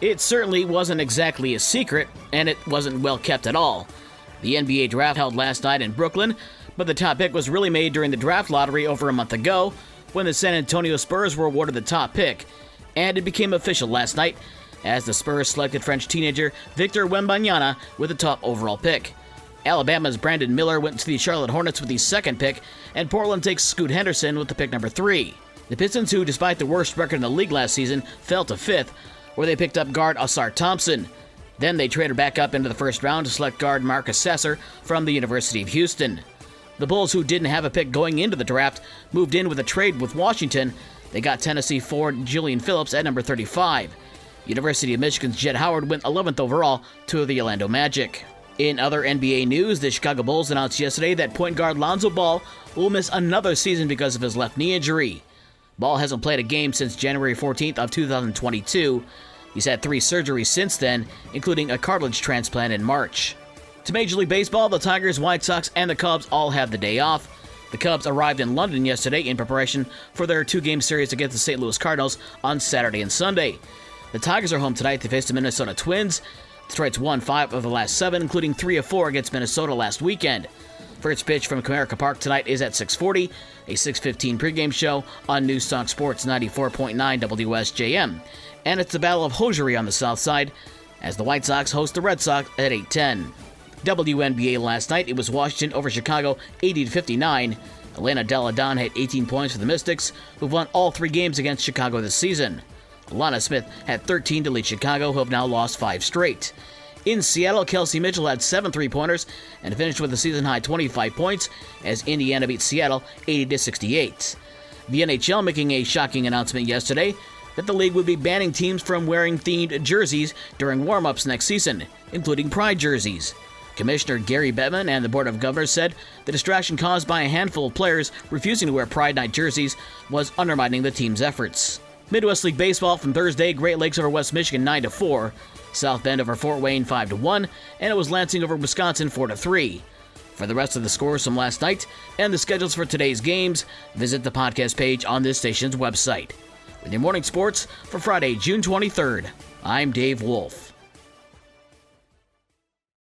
It certainly wasn't exactly a secret, and it wasn't well kept at all. The NBA draft held last night in Brooklyn, but the top pick was really made during the draft lottery over a month ago when the San Antonio Spurs were awarded the top pick. And it became official last night as the Spurs selected French teenager Victor Wembanyama with the top overall pick. Alabama's Brandon Miller went to the Charlotte Hornets with the second pick, and Portland takes Scoot Henderson with the pick number three. The Pistons, who, despite the worst record in the league last season, fell to fifth, where they picked up guard Ausar Thompson. Then they traded back up into the first round to select guard Marcus Sasser from the University of Houston. The Bulls, who didn't have a pick going into the draft, moved in with a trade with Washington. They got Tennessee forward Julian Phillips at number 35. University of Michigan's Jett Howard went 11th overall to the Orlando Magic. In other NBA news, the Chicago Bulls announced yesterday that point guard Lonzo Ball will miss another season because of his left knee injury. Ball hasn't played a game since January 14th of 2022. He's had three surgeries since then, including a cartilage transplant in March. To Major League Baseball, the Tigers, White Sox, and the Cubs all have the day off. The Cubs arrived in London yesterday in preparation for their two game series against the St. Louis Cardinals on Saturday and Sunday. The Tigers are home tonight to face the Minnesota Twins. Detroit's won five of the last seven, including three of four against Minnesota last weekend. First pitch from Comerica Park tonight is at 6:40, a 6:15 pregame show on Newstalk Sports 94.9 WSJM, and it's the Battle of Hosiery on the south side as the White Sox host the Red Sox at 8:10. WNBA last night, it was Washington over Chicago 80 to 59. Elena Delle Donne had 18 points for the Mystics, who've won all three games against Chicago this season. Alanna Smith had 13 to lead Chicago, who have now lost five straight. In Seattle, Kelsey Mitchell had seven three pointers and finished with a season high 25 points as Indiana beat Seattle 80 68. The NHL making a shocking announcement yesterday that the league would be banning teams from wearing themed jerseys during warm ups next season, including pride jerseys. Commissioner Gary Bettman and the Board of Governors said the distraction caused by a handful of players refusing to wear Pride Night jerseys was undermining the team's efforts. Midwest League Baseball from Thursday, Great Lakes over West Michigan 9 to 4, South Bend over Fort Wayne 5 to 1, and it was Lansing over Wisconsin 4 to 3. For the rest of the scores from last night and the schedules for today's games, visit the podcast page on this station's website. With your morning sports for Friday, June 23rd, I'm Dave Wolf.